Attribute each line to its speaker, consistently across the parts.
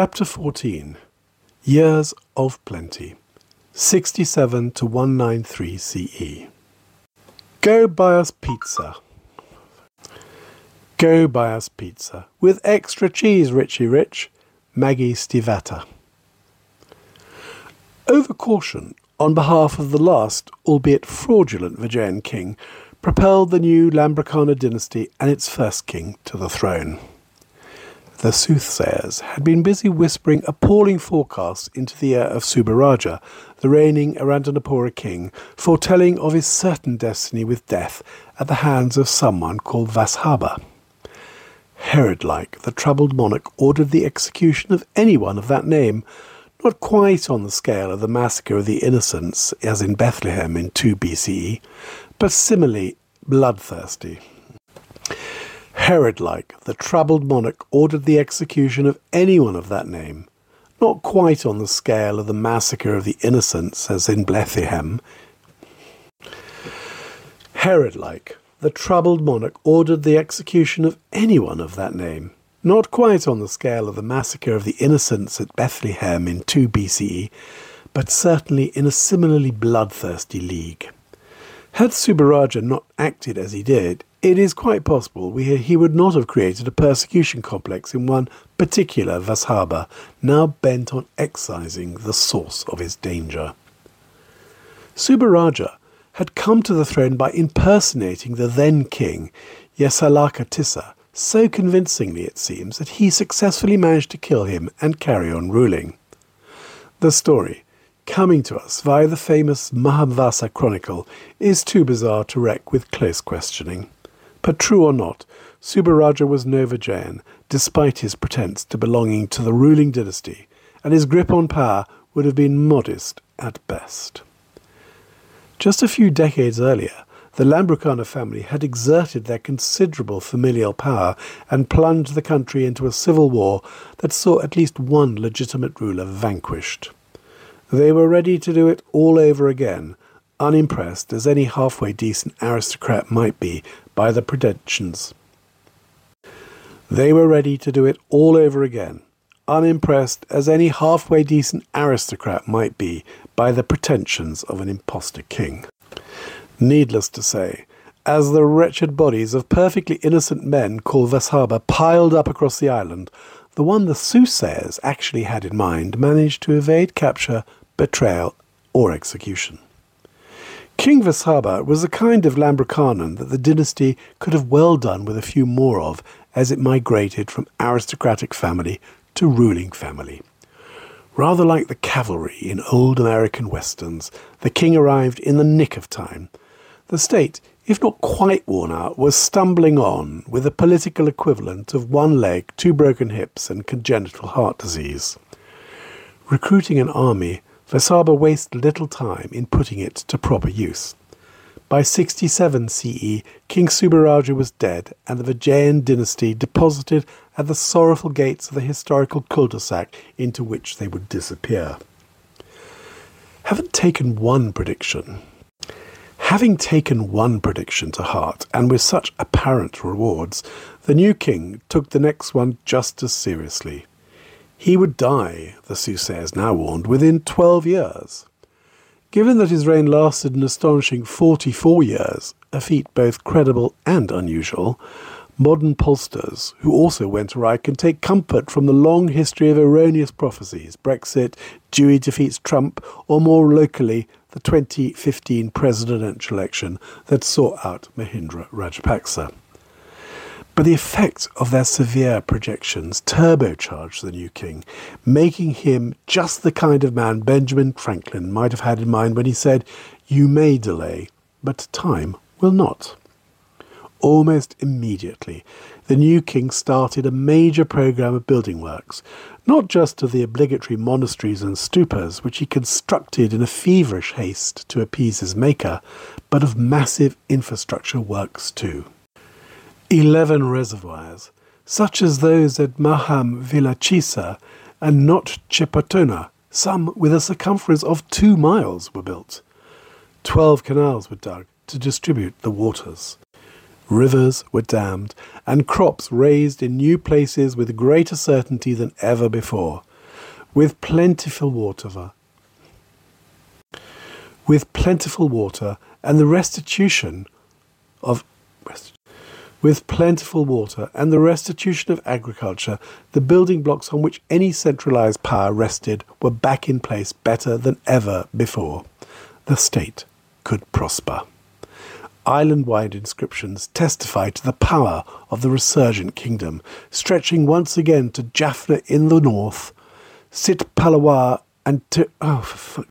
Speaker 1: Chapter 14 Years of Plenty 67 to 193 CE. Go buy us pizza. Go buy us pizza. With extra cheese, Richie Rich. Maggie Stiefvater. Overcaution on behalf of the last, albeit fraudulent, Vijayan king propelled the new Lambakarnan dynasty and its first king to the throne. The soothsayers had been busy whispering appalling forecasts into the ear of Subharaja, the reigning Anuradhapuran king, foretelling of his certain destiny with death at the hands of someone called Vasabha. Herod like, the troubled monarch ordered the execution of anyone of that name, not quite on the scale of the massacre of the innocents, as in Bethlehem in 2 BCE, but similarly bloodthirsty. Herod like, the troubled monarch ordered the execution of anyone of that name, not quite on the scale of the massacre of the innocents, as in Bethlehem. Herod like, the troubled monarch ordered the execution of anyone of that name, not quite on the scale of the massacre of the innocents at Bethlehem in 2 BCE, but certainly in a similarly bloodthirsty league. Had Subharaja not acted as he did, it is quite possible we, he would not have created a persecution complex in one particular Vasabha, now bent on excising the source of his danger. Subharaja had come to the throne by impersonating the then king, Yassalalaka Tissa, so convincingly, it seems, that he successfully managed to kill him and carry on ruling. The story, coming to us via the famous Mahāvaṃsa Chronicle, is too bizarre to wreck with close questioning. But true or not, Subharaja was no Vijayan, despite his pretense to belonging to the ruling dynasty, and his grip on power would have been modest at best. Just a few decades earlier, the Lambakarna family had exerted their considerable familial power and plunged the country into a civil war that saw at least one legitimate ruler vanquished. They were ready to do it all over again, unimpressed as any halfway decent aristocrat might be by the pretensions. They were ready to do it all over again, unimpressed as any halfway decent aristocrat might be by the pretensions of an impostor king. Needless to say, as the wretched bodies of perfectly innocent men called Vasabha piled up across the island, the one the soothsayers actually had in mind managed to evade capture, betrayal, or execution. King Vasabha was a kind of Lambakarnan that the dynasty could have well done with a few more of as it migrated from aristocratic family to ruling family. Rather like the cavalry in old American westerns, the king arrived in the nick of time. The state, if not quite worn out, was stumbling on with a political equivalent of one leg, two broken hips, and congenital heart disease. Recruiting an army Vasabha wasted little time in putting it to proper use. By 67 CE, King Subharaja was dead, and the Vijayan dynasty deposited at the sorrowful gates of the historical cul-de-sac into which they would disappear. Haven't taken one prediction, having taken one prediction to heart, and with such apparent rewards, the new king took the next one just as seriously. He would die, the soothsayers now warned, within twelve years. Given that his reign lasted an astonishing forty four years, a feat both credible and unusual, modern pollsters, who also went awry, can take comfort from the long history of erroneous prophecies Brexit, Dewey defeats Trump, or more locally, the 2015 presidential election that saw out Mahinda Rajapaksa. But the effect of their severe projections turbocharged the new king, making him just the kind of man Benjamin Franklin might have had in mind when he said, You may delay, but time will not. Almost immediately, the new king started a major program of building works, not just of the obligatory monasteries and stupas which he constructed in a feverish haste to appease his maker, but of massive infrastructure works too. 11 reservoirs, such as those at Maham Vilachisa and Not Chepatona, some with a circumference of two miles, were built. Twelve canals were dug to distribute the waters. Rivers were dammed, and crops raised in new places with greater certainty than ever before, with plentiful water. With plentiful water and the restitution of with plentiful water and the restitution of agriculture, the building blocks on which any centralized power rested were back in place better than ever before. The state could prosper. Island wide inscriptions testify to the power of the resurgent kingdom, stretching once again to Jaffna in the north, Sit and to. Oh,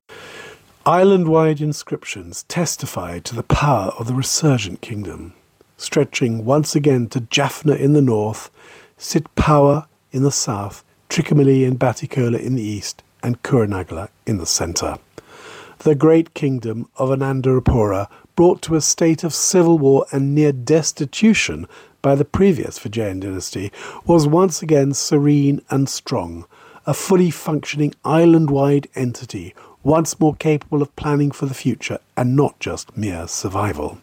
Speaker 1: Island wide inscriptions testify to the power of the resurgent kingdom, stretching once again to Jaffna in the north, Sitpawa in the south, Trichinopoly and Batticaloa in the east, and Kurunegala in the centre. The great kingdom of Anuradhapura, brought to a state of civil war and near destitution by the previous Vijayan dynasty, was once again serene and strong, a fully functioning island wide entity, once more capable of planning for the future and not just mere survival.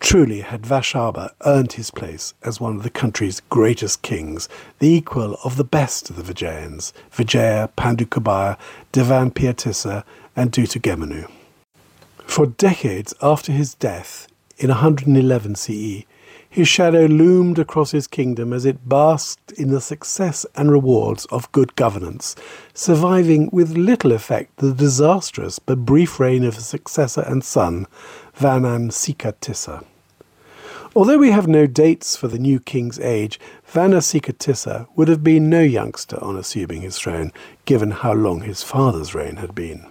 Speaker 1: Truly had Vasabha earned his place as one of the country's greatest kings, the equal of the best of the Vijayans, Vijaya, Pandukabhaya, Devanpiyatissa, and Dutugemunu. For decades after his death, in 111 CE, his shadow loomed across his kingdom as it basked in the success and rewards of good governance, surviving with little effect the disastrous but brief reign of his successor and son, Vanan Sikatissa. Although we have no dates for the new king's age, Vanasikatissa would have been no youngster on assuming his throne, given how long his father's reign had been.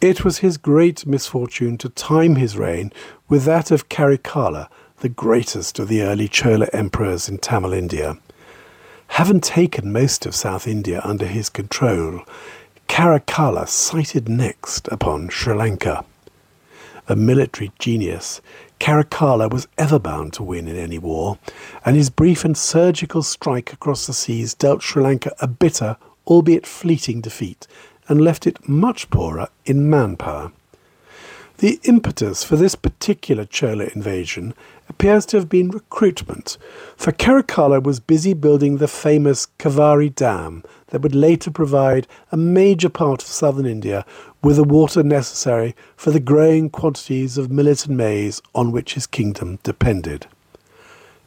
Speaker 1: It was his great misfortune to time his reign with that of Karikala, the greatest of the early Chola emperors in Tamil India. Having taken most of South India under his control, Karikala sighted next upon Sri Lanka. A military genius, Karikala was ever bound to win in any war, and his brief and surgical strike across the seas dealt Sri Lanka a bitter, albeit fleeting defeat, and left it much poorer in manpower. The impetus for this particular Chola invasion appears to have been recruitment, for Karikala was busy building the famous Kaveri Dam that would later provide a major part of southern India with the water necessary for the growing quantities of millet and maize on which his kingdom depended.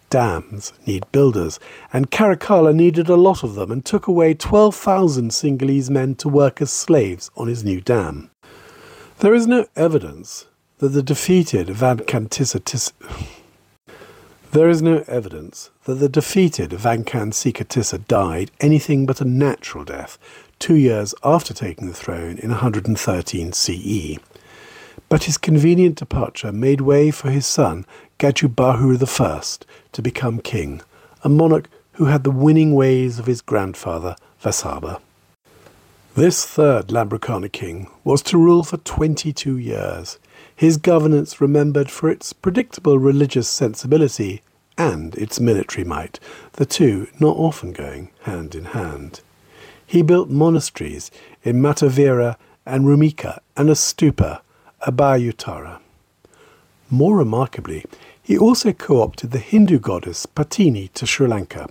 Speaker 1: Dams need builders, and Karikala needed a lot of them and took away 12,000 Sinhalese men to work as slaves on his new dam. There is no evidence that the defeated Vankantissa there is no evidence that the defeated died anything but a natural death two years after taking the throne in 113 CE. But his convenient departure made way for his son Gajabahu I to become king, a monarch who had the winning ways of his grandfather Vasabha. This third Lambakarna king was to rule for 22 years, his governance remembered for its predictable religious sensibility and its military might, the two not often going hand in hand. He built monasteries in Matavira and Rumika and a stupa, Abhayuttara. More remarkably, he also co opted the Hindu goddess Pattini to Sri Lanka.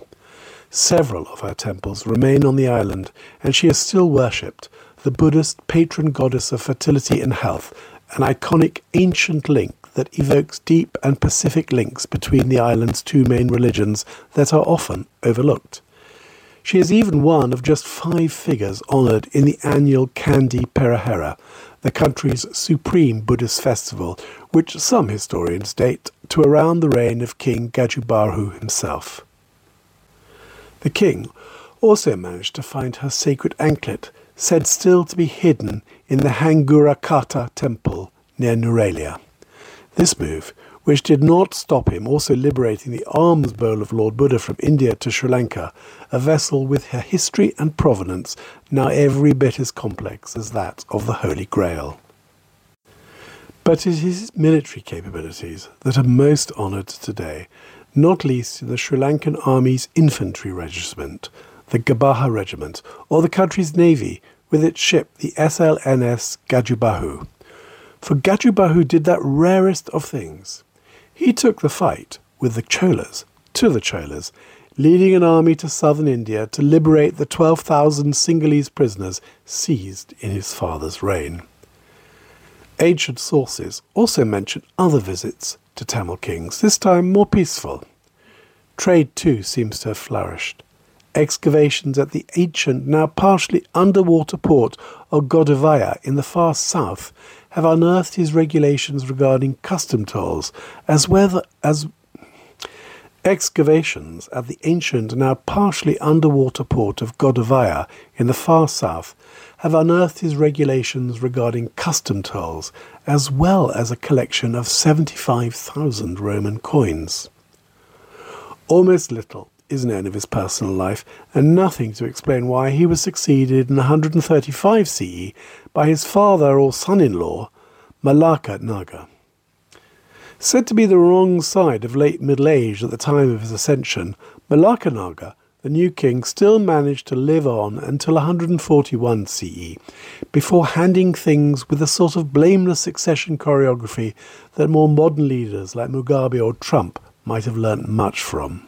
Speaker 1: Several of her temples remain on the island, and she is still worshipped, the Buddhist patron goddess of fertility and health, an iconic ancient link that evokes deep and pacific links between the island's two main religions that are often overlooked. She is even one of just five figures honoured in the annual Kandy Perahera, the country's supreme Buddhist festival, which some historians date to around the reign of King Gajabahu himself. The king also managed to find her sacred anklet, said still to be hidden in the Hanguranketa temple near Nuwara Eliya. This move, which did not stop him also liberating the alms bowl of Lord Buddha from India to Sri Lanka, a vessel with her history and provenance now every bit as complex as that of the Holy Grail. But it is his military capabilities that are most honoured today, not least the Sri Lankan Army's infantry regiment, the Gajaba Regiment, or the country's navy with its ship, the SLNS Gajabahu. For Gajabahu did that rarest of things. He took the fight with the Cholas to the Cholas, leading an army to southern India to liberate the 12,000 Sinhalese prisoners seized in his father's reign. Ancient sources also mention other visits to Tamil kings, this time more peaceful. Trade too seems to have flourished. Excavations at the ancient, now partially underwater port of Godavaya in the far south have unearthed his regulations regarding custom tolls, as well as excavations at the ancient, now partially underwater port of Godavaya in the far south have unearthed his regulations regarding custom tolls, as well as a collection of 75,000 Roman coins. Almost little is known of his personal life, and nothing to explain why he was succeeded in 135 CE by his father or son in law, Mahallaka Naga. Said to be the wrong side of late middle age at the time of his ascension, Mahallaka Naga the new king still managed to live on until 141 CE, before handing things with a sort of blameless succession choreography that more modern leaders like Mugabe or Trump might have learnt much from.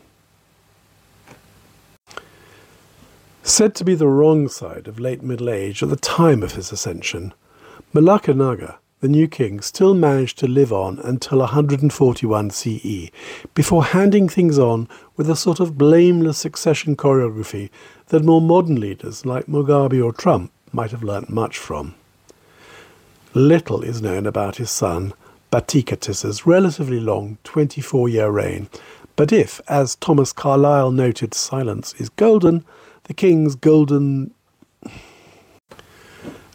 Speaker 1: Said to be the wrong side of late middle age at the time of his ascension, Mahallaka Naga the new king still managed to live on until 141 CE, before handing things on with a sort of blameless succession choreography that more modern leaders like Mugabe or Trump might have learnt much from. Little is known about his son, Bhatika Tissa's relatively long 24 year reign, but if, as Thomas Carlyle noted, silence is golden, the king's golden.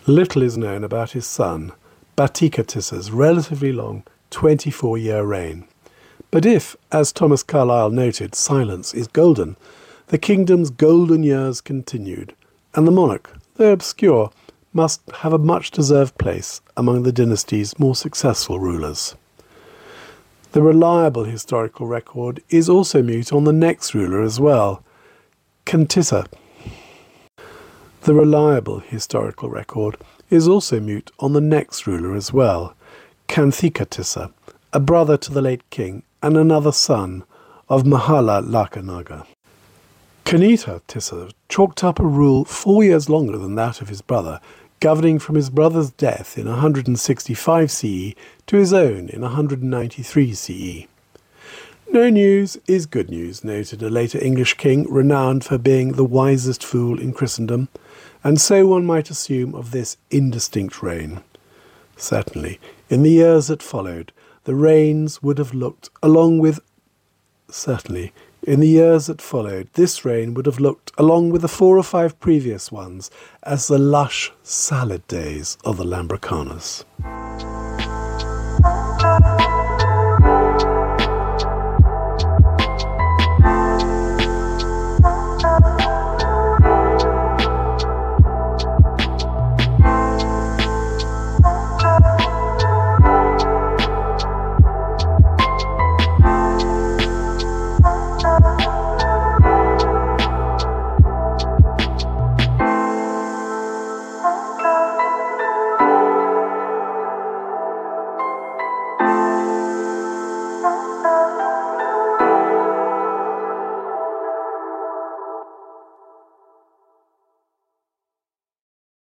Speaker 1: Little is known about his son, Bhatika Tissa's relatively long 24 year reign. But if, as Thomas Carlyle noted, silence is golden, the kingdom's golden years continued, and the monarch, though obscure, must have a much deserved place among the dynasty's more successful rulers. The reliable historical record is also mute on the next ruler as well, Kantissa. The reliable historical record is also mute on the next ruler as well, Kanthikatissa, a brother to the late king and another son of Mahala Lakanaga. Kanita Tissa chalked up a rule four years longer than that of his brother, governing from his brother's death in 165 CE to his own in 193 CE. No news is good news, noted a later English king renowned for being the wisest fool in Christendom, and so one might assume of this indistinct reign. Certainly, in the years that followed, the reigns would have looked, along with certainly, in the years that followed, this reign would have looked, along with the four or five previous ones, as the lush salad days of the Lambakarnas.